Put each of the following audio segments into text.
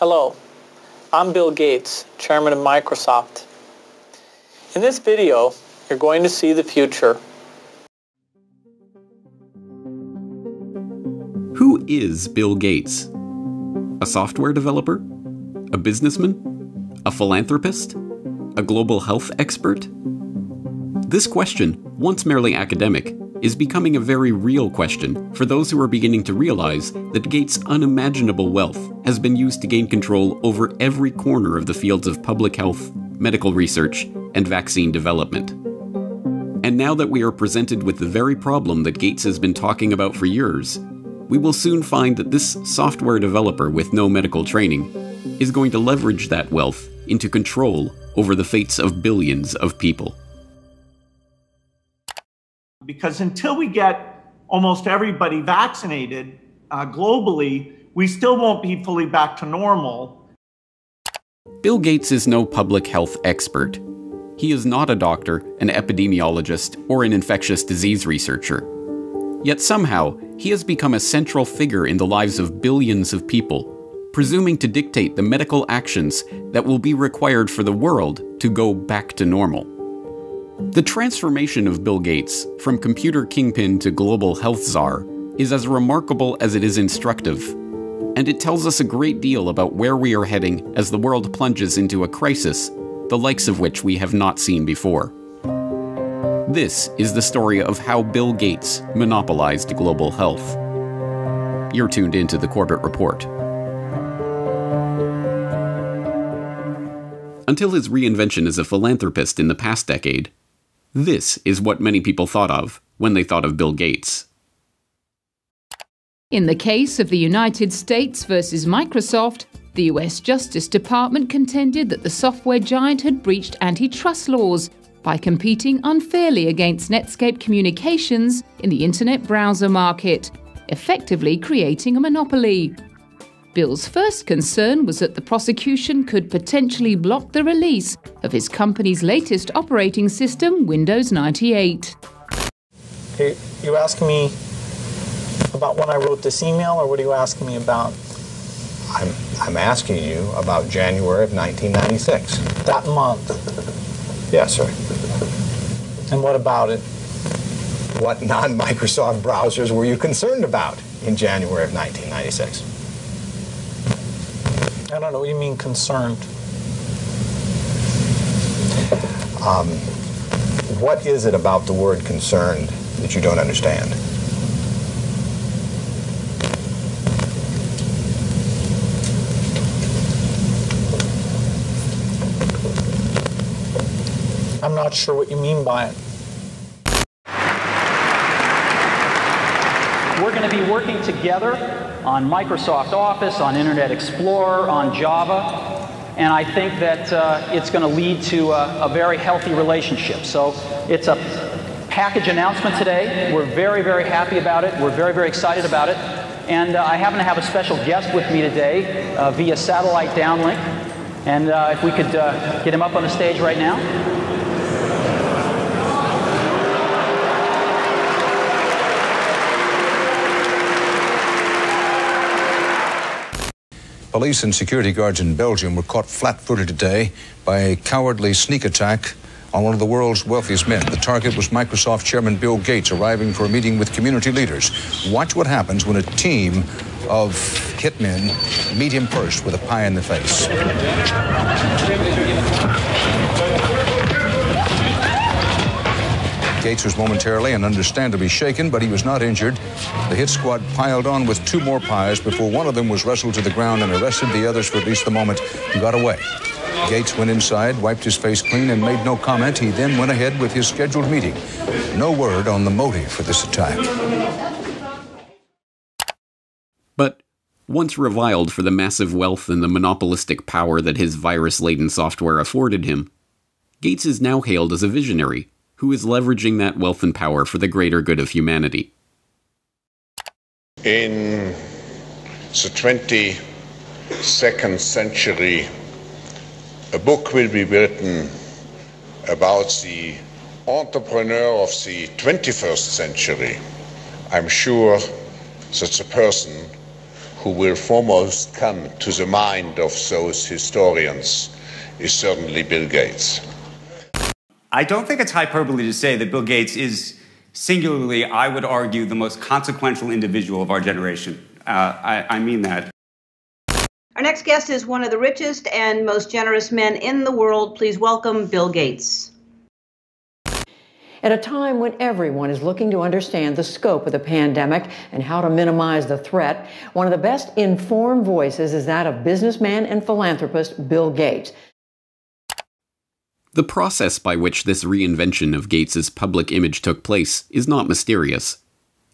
Hello, I'm Bill Gates, Chairman of Microsoft. In this video, you're going to see the future. Who is Bill Gates? A software developer? A businessman? A philanthropist? A global health expert? This question, once merely academic, is becoming a very real question for those who are beginning to realize that Gates' unimaginable wealth has been used to gain control over every corner of the fields of public health, medical research, and vaccine development. And now that we are presented with the very problem that Gates has been talking about for years, we will soon find that this software developer with no medical training is going to leverage that wealth into control over the fates of billions of people because until we get almost everybody vaccinated uh, globally, we still won't be fully back to normal. Bill Gates is no public health expert. He is not a doctor, an epidemiologist, or an infectious disease researcher. Yet somehow, he has become a central figure in the lives of billions of people, presuming to dictate the medical actions that will be required for the world to go back to normal. The transformation of Bill Gates from computer kingpin to global health czar is as remarkable as it is instructive, and it tells us a great deal about where we are heading as the world plunges into a crisis, the likes of which we have not seen before. This is the story of how Bill Gates monopolized global health. You're tuned into the Corbett Report. Until his reinvention as a philanthropist in the past decade, this is what many people thought of when they thought of Bill Gates. In the case of the United States versus Microsoft, the US Justice Department contended that the software giant had breached antitrust laws by competing unfairly against Netscape Communications in the internet browser market, effectively creating a monopoly. Bill's first concern was that the prosecution could potentially block the release of his company's latest operating system, Windows 98. Are you asking me about when I wrote this email, or what are you asking me about? I'm, I'm asking you about January of 1996. That month. Yes, sir. And what about it? What non Microsoft browsers were you concerned about in January of 1996? I don't know what you mean concerned. Um, what is it about the word concerned that you don't understand? I'm not sure what you mean by it. We're going to be working together on Microsoft Office, on Internet Explorer, on Java, and I think that uh, it's going to lead to a, a, very healthy relationship. So it's a package announcement today. We're very, very happy about it. We're very, very excited about it. And uh, I happen to have a special guest with me today uh, via satellite downlink. And uh, if we could uh, get him up on the stage right now. Police and security guards in Belgium were caught flat footed today by a cowardly sneak attack on one of the world's wealthiest men. The target was Microsoft Chairman Bill Gates arriving for a meeting with community leaders. Watch what happens when a team of hitmen meet him first with a pie in the face. Gates was momentarily and understandably shaken, but he was not injured. The hit squad piled on with two more pies before one of them was wrestled to the ground and arrested. The others, for at least the moment, and got away. Gates went inside, wiped his face clean, and made no comment. He then went ahead with his scheduled meeting. No word on the motive for this attack. But once reviled for the massive wealth and the monopolistic power that his virus laden software afforded him, Gates is now hailed as a visionary who is leveraging that wealth and power for the greater good of humanity. In the 22nd century, a book will be written about the entrepreneur of the 21st century. I'm sure that the person who will foremost come to the mind of those historians is certainly Bill Gates. I don't think it's hyperbole to say that Bill Gates is singularly, I would argue, the most consequential individual of our generation. Uh, I, I mean that. Our next guest is one of the richest and most generous men in the world. Please welcome Bill Gates. At a time when everyone is looking to understand the scope of the pandemic and how to minimize the threat, one of the best informed voices is that of businessman and philanthropist Bill Gates. The process by which this reinvention of Gates's public image took place is not mysterious.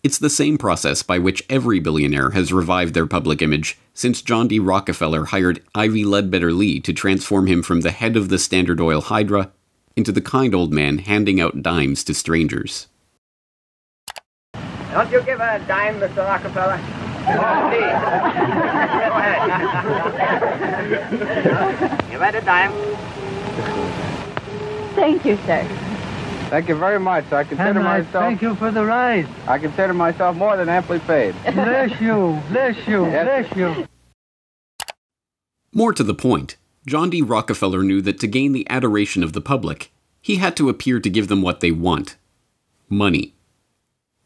It's the same process by which every billionaire has revived their public image since John D. Rockefeller hired Ivy Ledbetter Lee to transform him from the head of the Standard Oil Hydra into the kind old man handing out dimes to strangers. Don't you give a dime, Mr. Rockefeller? Ahead. Give a dime. Thank you, sir. Thank you very much. I consider and I myself. Thank you for the ride. I consider myself more than amply paid. Bless you. Bless you. Yes. Bless you. More to the point, John D. Rockefeller knew that to gain the adoration of the public, he had to appear to give them what they want money.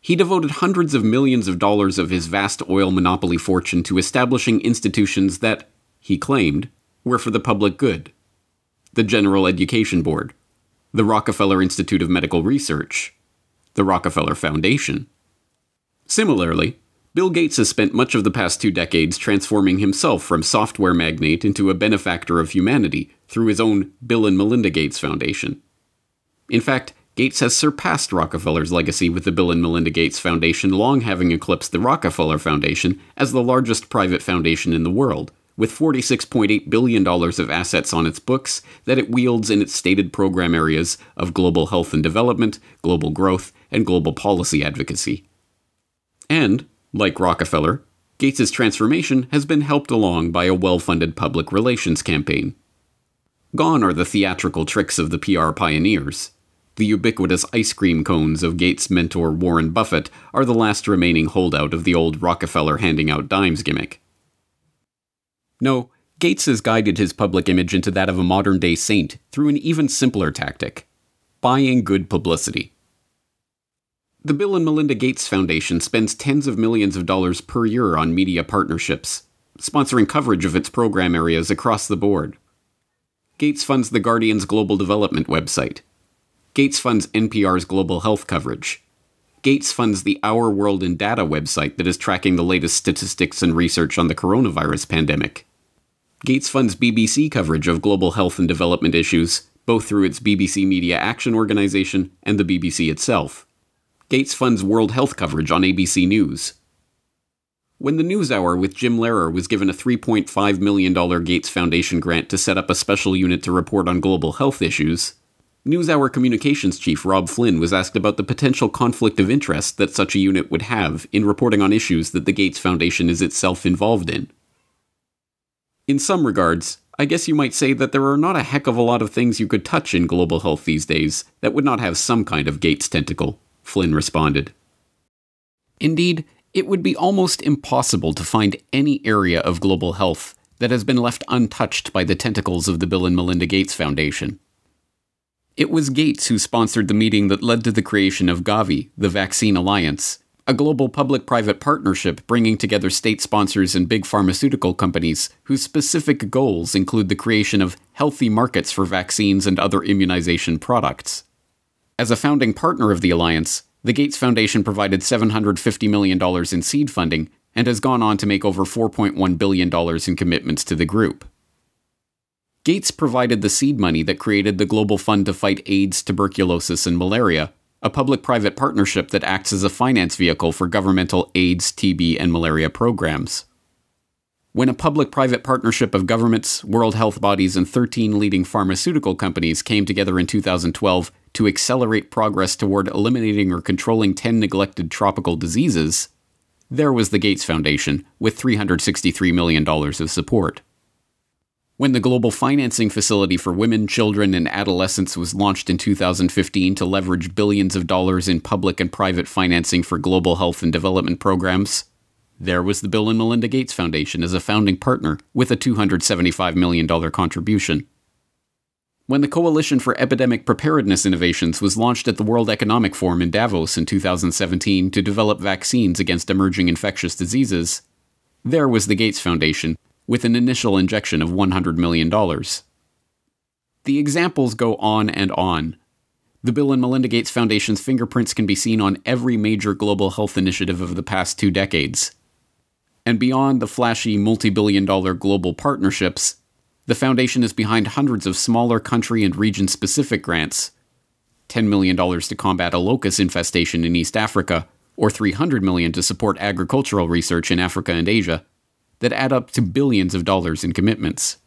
He devoted hundreds of millions of dollars of his vast oil monopoly fortune to establishing institutions that, he claimed, were for the public good the General Education Board, the Rockefeller Institute of Medical Research, the Rockefeller Foundation. Similarly, Bill Gates has spent much of the past two decades transforming himself from software magnate into a benefactor of humanity through his own Bill and Melinda Gates Foundation. In fact, Gates has surpassed Rockefeller's legacy with the Bill and Melinda Gates Foundation long having eclipsed the Rockefeller Foundation as the largest private foundation in the world, with $46.8 billion of assets on its books that it wields in its stated program areas of global health and development, global growth, and global policy advocacy. And, like Rockefeller, Gates's transformation has been helped along by a well-funded public relations campaign. Gone are the theatrical tricks of the PR pioneers. The ubiquitous ice cream cones of Gates' mentor Warren Buffett are the last remaining holdout of the old Rockefeller handing out dimes gimmick. No, Gates has guided his public image into that of a modern day saint through an even simpler tactic buying good publicity. The Bill and Melinda Gates Foundation spends tens of millions of dollars per year on media partnerships, sponsoring coverage of its program areas across the board. Gates funds The Guardian's global development website. Gates funds NPR's global health coverage. Gates funds the Our World in Data website that is tracking the latest statistics and research on the coronavirus pandemic. Gates funds BBC coverage of global health and development issues, both through its BBC Media Action Organization and the BBC itself. Gates funds World Health coverage on ABC News. When the NewsHour with Jim Lehrer was given a $3.5 million Gates Foundation grant to set up a special unit to report on global health issues, NewsHour communications chief Rob Flynn was asked about the potential conflict of interest that such a unit would have in reporting on issues that the Gates Foundation is itself involved in. In some regards, I guess you might say that there are not a heck of a lot of things you could touch in global health these days that would not have some kind of Gates tentacle, Flynn responded. Indeed, it would be almost impossible to find any area of global health that has been left untouched by the tentacles of the Bill and Melinda Gates Foundation. It was Gates who sponsored the meeting that led to the creation of Gavi, the Vaccine Alliance, a global public private partnership bringing together state sponsors and big pharmaceutical companies whose specific goals include the creation of healthy markets for vaccines and other immunization products. As a founding partner of the alliance, the Gates Foundation provided $750 million in seed funding and has gone on to make over $4.1 billion in commitments to the group. Gates provided the seed money that created the Global Fund to Fight AIDS, Tuberculosis, and Malaria, a public private partnership that acts as a finance vehicle for governmental AIDS, TB, and malaria programs. When a public private partnership of governments, world health bodies, and 13 leading pharmaceutical companies came together in 2012 to accelerate progress toward eliminating or controlling 10 neglected tropical diseases, there was the Gates Foundation with $363 million of support. When the Global Financing Facility for Women, Children, and Adolescents was launched in 2015 to leverage billions of dollars in public and private financing for global health and development programs, There was the Bill and Melinda Gates Foundation as a founding partner with a $275 million contribution. When the Coalition for Epidemic Preparedness Innovations was launched at the World Economic Forum in Davos in 2017 to develop vaccines against emerging infectious diseases, there was the Gates Foundation with an initial injection of $100 million. The examples go on and on. The Bill and Melinda Gates Foundation's fingerprints can be seen on every major global health initiative of the past two decades. And beyond the flashy multi billion dollar global partnerships, the Foundation is behind hundreds of smaller country and region specific grants $10 million to combat a locust infestation in East Africa, or 300 million to support agricultural research in Africa and Asia, that add up to billions of dollars in commitments.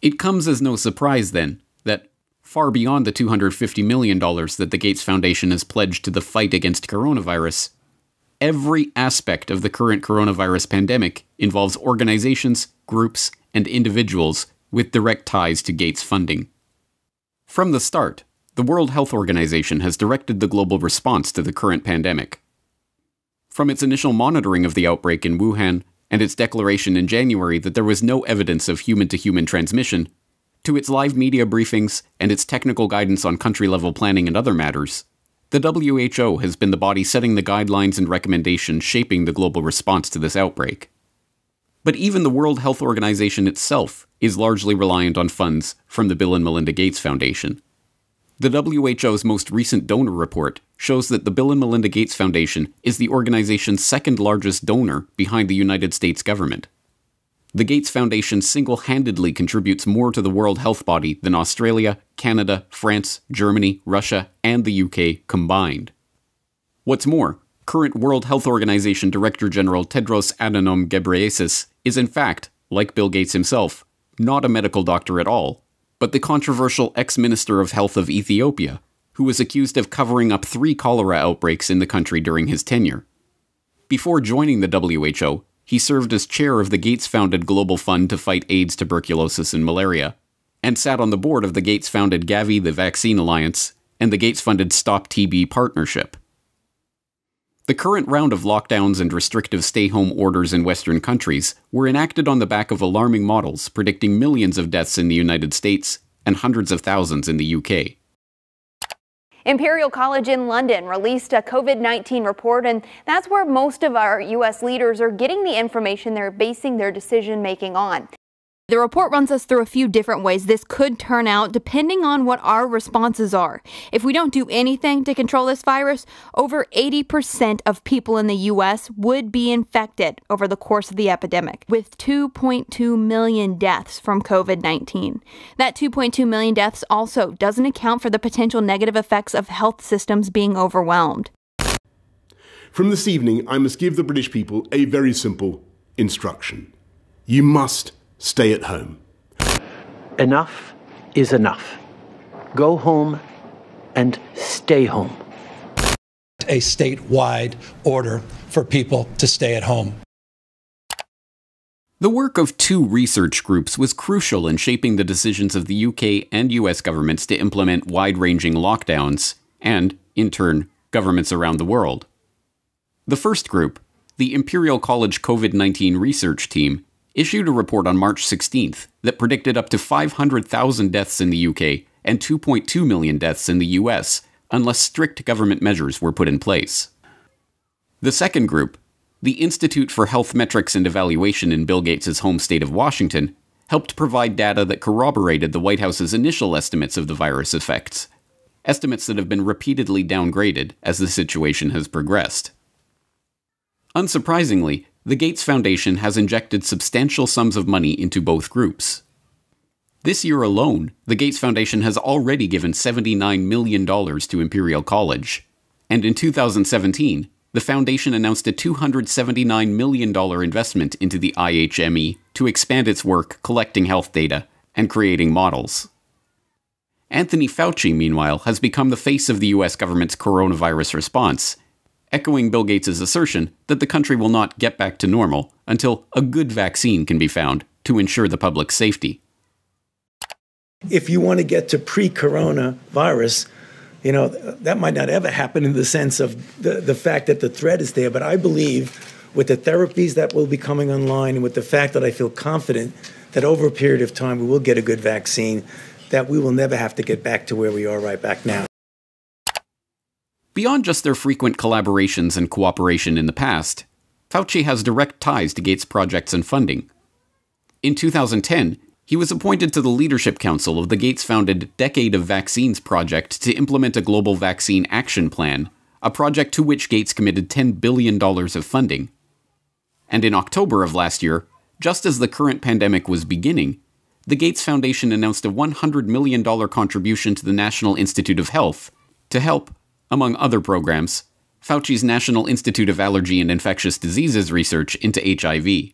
It comes as no surprise, then, that far beyond the $250 million that the Gates Foundation has pledged to the fight against coronavirus, every aspect of the current coronavirus pandemic involves organizations, groups, and individuals with direct ties to Gates funding. From the start, the World Health Organization has directed the global response to the current pandemic. From its initial monitoring of the outbreak in Wuhan and its declaration in January that there was no evidence of human to human transmission, to its live media briefings and its technical guidance on country level planning and other matters, the WHO has been the body setting the guidelines and recommendations shaping the global response to this outbreak. But even the World Health Organization itself is largely reliant on funds from the Bill and Melinda Gates Foundation. The WHO's most recent donor report shows that the Bill and Melinda Gates Foundation is the organization's second largest donor behind the United States government. The Gates Foundation single handedly contributes more to the World Health Body than Australia, Canada, France, Germany, Russia, and the UK combined. What's more, current World Health Organization Director General Tedros Adhanom Ghebreyesus is, in fact, like Bill Gates himself, not a medical doctor at all, but the controversial ex Minister of Health of Ethiopia, who was accused of covering up three cholera outbreaks in the country during his tenure. Before joining the WHO, he served as chair of the Gates founded Global Fund to fight AIDS, tuberculosis, and malaria, and sat on the board of the Gates founded Gavi, the Vaccine Alliance, and the Gates funded Stop TB Partnership. The current round of lockdowns and restrictive stay home orders in Western countries were enacted on the back of alarming models predicting millions of deaths in the United States and hundreds of thousands in the UK. Imperial College in London released a COVID 19 report, and that's where most of our U.S. leaders are getting the information they're basing their decision making on. The report runs us through a few different ways this could turn out depending on what our responses are. If we don't do anything to control this virus, over 80% of people in the U.S. would be infected over the course of the epidemic, with 2.2 million deaths from COVID 19. That 2.2 million deaths also doesn't account for the potential negative effects of health systems being overwhelmed. From this evening, I must give the British people a very simple instruction. You must stay at home. Enough is enough. Go home and stay home. A statewide order for people to stay at home. The work of two research groups was crucial in shaping the decisions of the UK and US governments to implement wide ranging lockdowns, and, in turn, governments around the world. The first group, the Imperial College COVID 19 Research Team, issued a report on March 16th that predicted up to 500,000 deaths in the UK and 2.2 million deaths in the US unless strict government measures were put in place. The second group, the Institute for Health Metrics and Evaluation in Bill Gates' home state of Washington, helped provide data that corroborated the White House's initial estimates of the virus effects, estimates that have been repeatedly downgraded as the situation has progressed. Unsurprisingly, the Gates Foundation has injected substantial sums of money into both groups. This year alone, the Gates Foundation has already given $79 million to Imperial College. And in 2017, the foundation announced a $279 million investment into the IHME to expand its work collecting health data and creating models. Anthony Fauci, meanwhile, has become the face of the US government's coronavirus response echoing Bill Gates' assertion that the country will not get back to normal until a good vaccine can be found to ensure the public's safety. If you want to get to pre coronavirus, you know, that might not ever happen in the sense of the, the fact that the threat is there, but I believe with the therapies that will be coming online and with the fact that I feel confident that over a period of time we will get a good vaccine, that we will never have to get back to where we are right back now. Beyond just their frequent collaborations and cooperation in the past, Fauci has direct ties to Gates' projects and funding. In 2010, he was appointed to the Leadership Council of the Gates founded Decade of Vaccines project to implement a global vaccine action plan, a project to which Gates committed $10 billion of funding. And in October of last year, just as the current pandemic was beginning, the Gates Foundation announced a $100 million contribution to the National Institute of Health to help, among other programs, Fauci's National Institute of Allergy and Infectious Diseases research into HIV.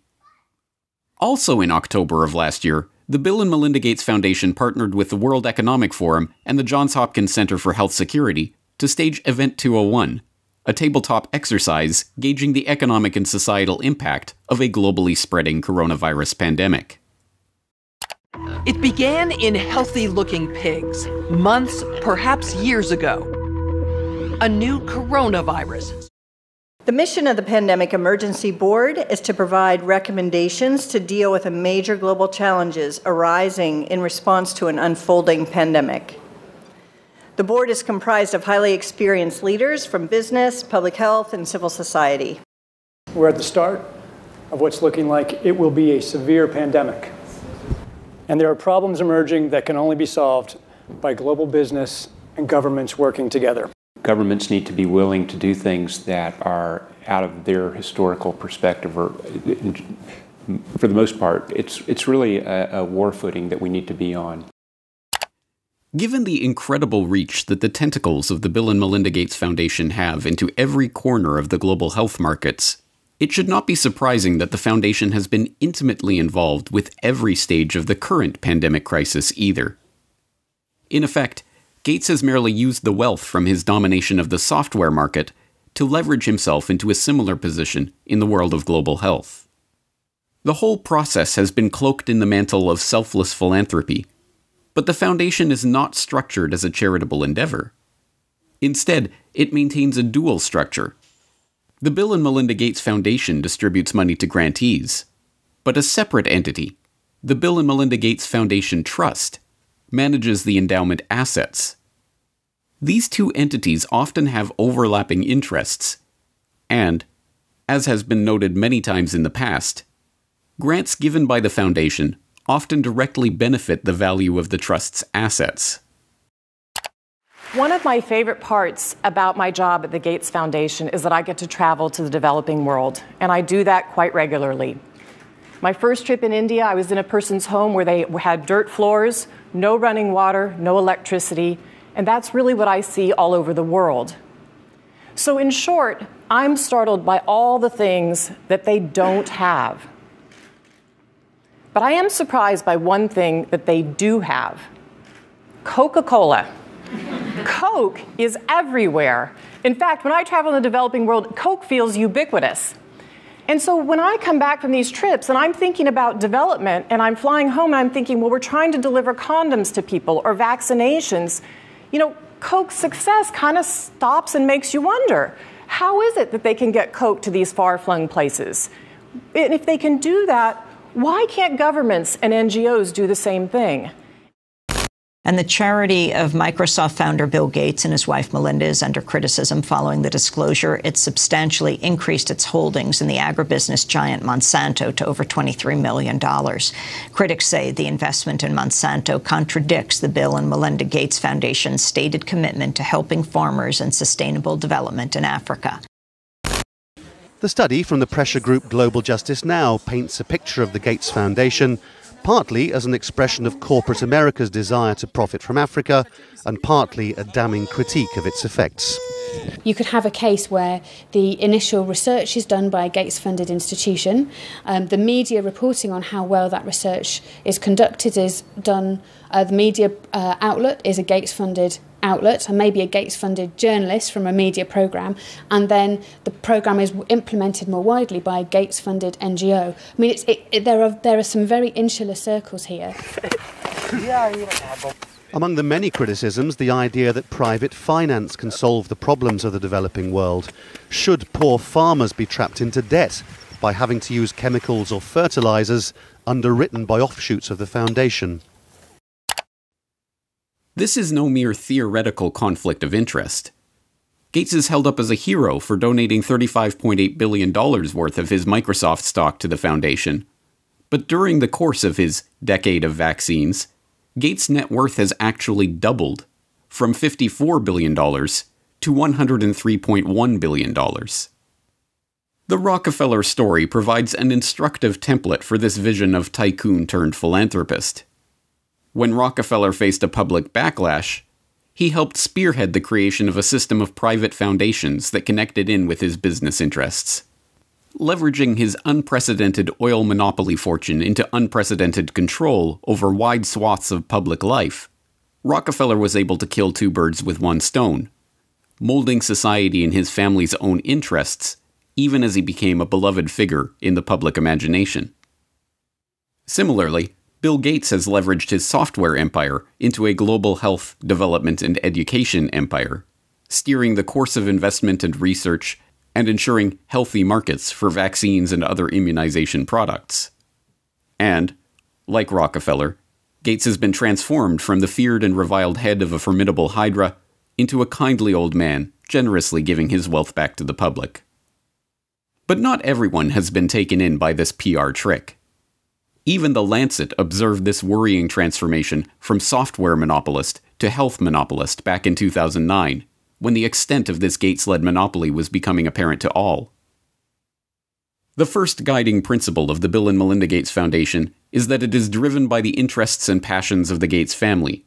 Also in October of last year, the Bill and Melinda Gates Foundation partnered with the World Economic Forum and the Johns Hopkins Center for Health Security to stage Event 201, a tabletop exercise gauging the economic and societal impact of a globally spreading coronavirus pandemic. It began in healthy looking pigs, months, perhaps years ago. A new coronavirus. The mission of the Pandemic Emergency Board is to provide recommendations to deal with the major global challenges arising in response to an unfolding pandemic. The board is comprised of highly experienced leaders from business, public health, and civil society. We're at the start of what's looking like it will be a severe pandemic. And there are problems emerging that can only be solved by global business and governments working together. Governments need to be willing to do things that are out of their historical perspective, or for the most part, it's, it's really a, a war footing that we need to be on. Given the incredible reach that the tentacles of the Bill and Melinda Gates Foundation have into every corner of the global health markets, it should not be surprising that the Foundation has been intimately involved with every stage of the current pandemic crisis either. In effect, Gates has merely used the wealth from his domination of the software market to leverage himself into a similar position in the world of global health. The whole process has been cloaked in the mantle of selfless philanthropy, but the foundation is not structured as a charitable endeavor. Instead, it maintains a dual structure. The Bill and Melinda Gates Foundation distributes money to grantees, but a separate entity, the Bill and Melinda Gates Foundation Trust, manages the endowment assets. These two entities often have overlapping interests, and, as has been noted many times in the past, grants given by the Foundation often directly benefit the value of the Trust's assets. One of my favorite parts about my job at the Gates Foundation is that I get to travel to the developing world, and I do that quite regularly. My first trip in India, I was in a person's home where they had dirt floors, no running water, no electricity, and that's really what I see all over the world. So, in short, I'm startled by all the things that they don't have. But I am surprised by one thing that they do have Coca Cola. Coke is everywhere. In fact, when I travel in the developing world, Coke feels ubiquitous. And so when I come back from these trips and I'm thinking about development and I'm flying home and I'm thinking, well, we're trying to deliver condoms to people or vaccinations, you know, Coke's success kind of stops and makes you wonder how is it that they can get Coke to these far flung places? And if they can do that, why can't governments and NGOs do the same thing? And the charity of Microsoft founder Bill Gates and his wife Melinda is under criticism following the disclosure. It substantially increased its holdings in the agribusiness giant Monsanto to over $23 million. Critics say the investment in Monsanto contradicts the Bill and Melinda Gates Foundation's stated commitment to helping farmers and sustainable development in Africa. The study from the pressure group Global Justice Now paints a picture of the Gates Foundation partly as an expression of corporate America's desire to profit from Africa, and partly a damning critique of its effects. You could have a case where the initial research is done by a Gates funded institution, um, the media reporting on how well that research is conducted is done, uh, the media uh, outlet is a Gates funded outlet and maybe a Gates funded journalist from a media program, and then the program is implemented more widely by a Gates funded NGO. I mean, it's, it, it, there, are, there are some very insular circles here. Among the many criticisms, the idea that private finance can solve the problems of the developing world. Should poor farmers be trapped into debt by having to use chemicals or fertilizers underwritten by offshoots of the foundation? This is no mere theoretical conflict of interest. Gates is held up as a hero for donating $35.8 billion worth of his Microsoft stock to the foundation. But during the course of his decade of vaccines, Gates' net worth has actually doubled from $54 billion to $103.1 billion. The Rockefeller story provides an instructive template for this vision of tycoon turned philanthropist. When Rockefeller faced a public backlash, he helped spearhead the creation of a system of private foundations that connected in with his business interests. Leveraging his unprecedented oil monopoly fortune into unprecedented control over wide swaths of public life, Rockefeller was able to kill two birds with one stone, molding society in his family's own interests, even as he became a beloved figure in the public imagination. Similarly, Bill Gates has leveraged his software empire into a global health, development, and education empire, steering the course of investment and research and ensuring healthy markets for vaccines and other immunization products. And, like Rockefeller, Gates has been transformed from the feared and reviled head of a formidable hydra into a kindly old man, generously giving his wealth back to the public. But not everyone has been taken in by this PR trick. Even The Lancet observed this worrying transformation from software monopolist to health monopolist back in 2009, when the extent of this Gates led monopoly was becoming apparent to all. The first guiding principle of the Bill and Melinda Gates Foundation is that it is driven by the interests and passions of the Gates family.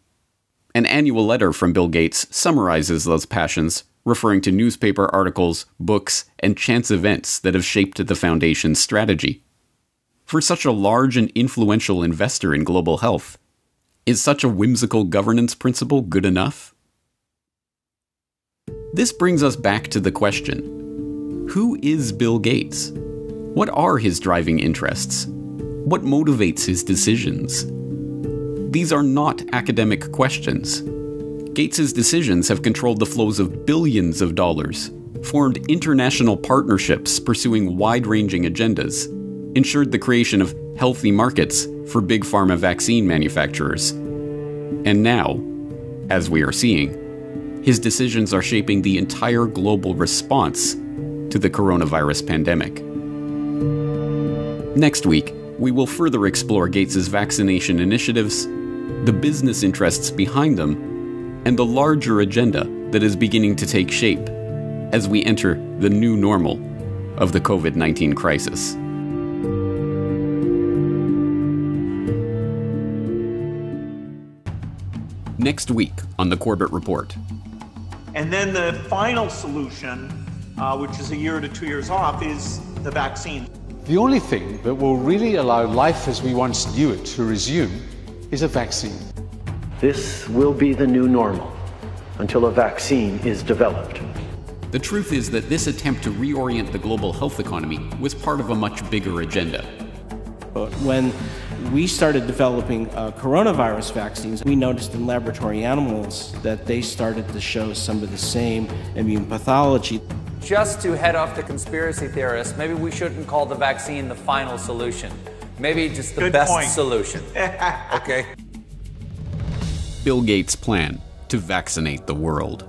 An annual letter from Bill Gates summarizes those passions, referring to newspaper articles, books, and chance events that have shaped the Foundation's strategy for such a large and influential investor in global health? Is such a whimsical governance principle good enough? This brings us back to the question Who is Bill Gates? What are his driving interests? What motivates his decisions? These are not academic questions. Gates's decisions have controlled the flows of billions of dollars, formed international partnerships pursuing wide ranging agendas, ensured the creation of healthy markets for big pharma vaccine manufacturers. And now, as we are seeing, his decisions are shaping the entire global response to the coronavirus pandemic. Next week, we will further explore Gates's vaccination initiatives, the business interests behind them, and the larger agenda that is beginning to take shape as we enter the new normal of the COVID 19 crisis. Next week on the Corbett Report. And then the final solution, uh, which is a year to two years off, is the vaccine. The only thing that will really allow life as we once knew it to resume is a vaccine. This will be the new normal until a vaccine is developed. The truth is that this attempt to reorient the global health economy was part of a much bigger agenda. But when we started developing uh, coronavirus vaccines, we noticed in laboratory animals that they started to show some of the same immune pathology. Just to head off the conspiracy theorists, maybe we shouldn't call the vaccine the final solution. Maybe just the Good best point. solution. okay? Bill Gates' plan to vaccinate the world.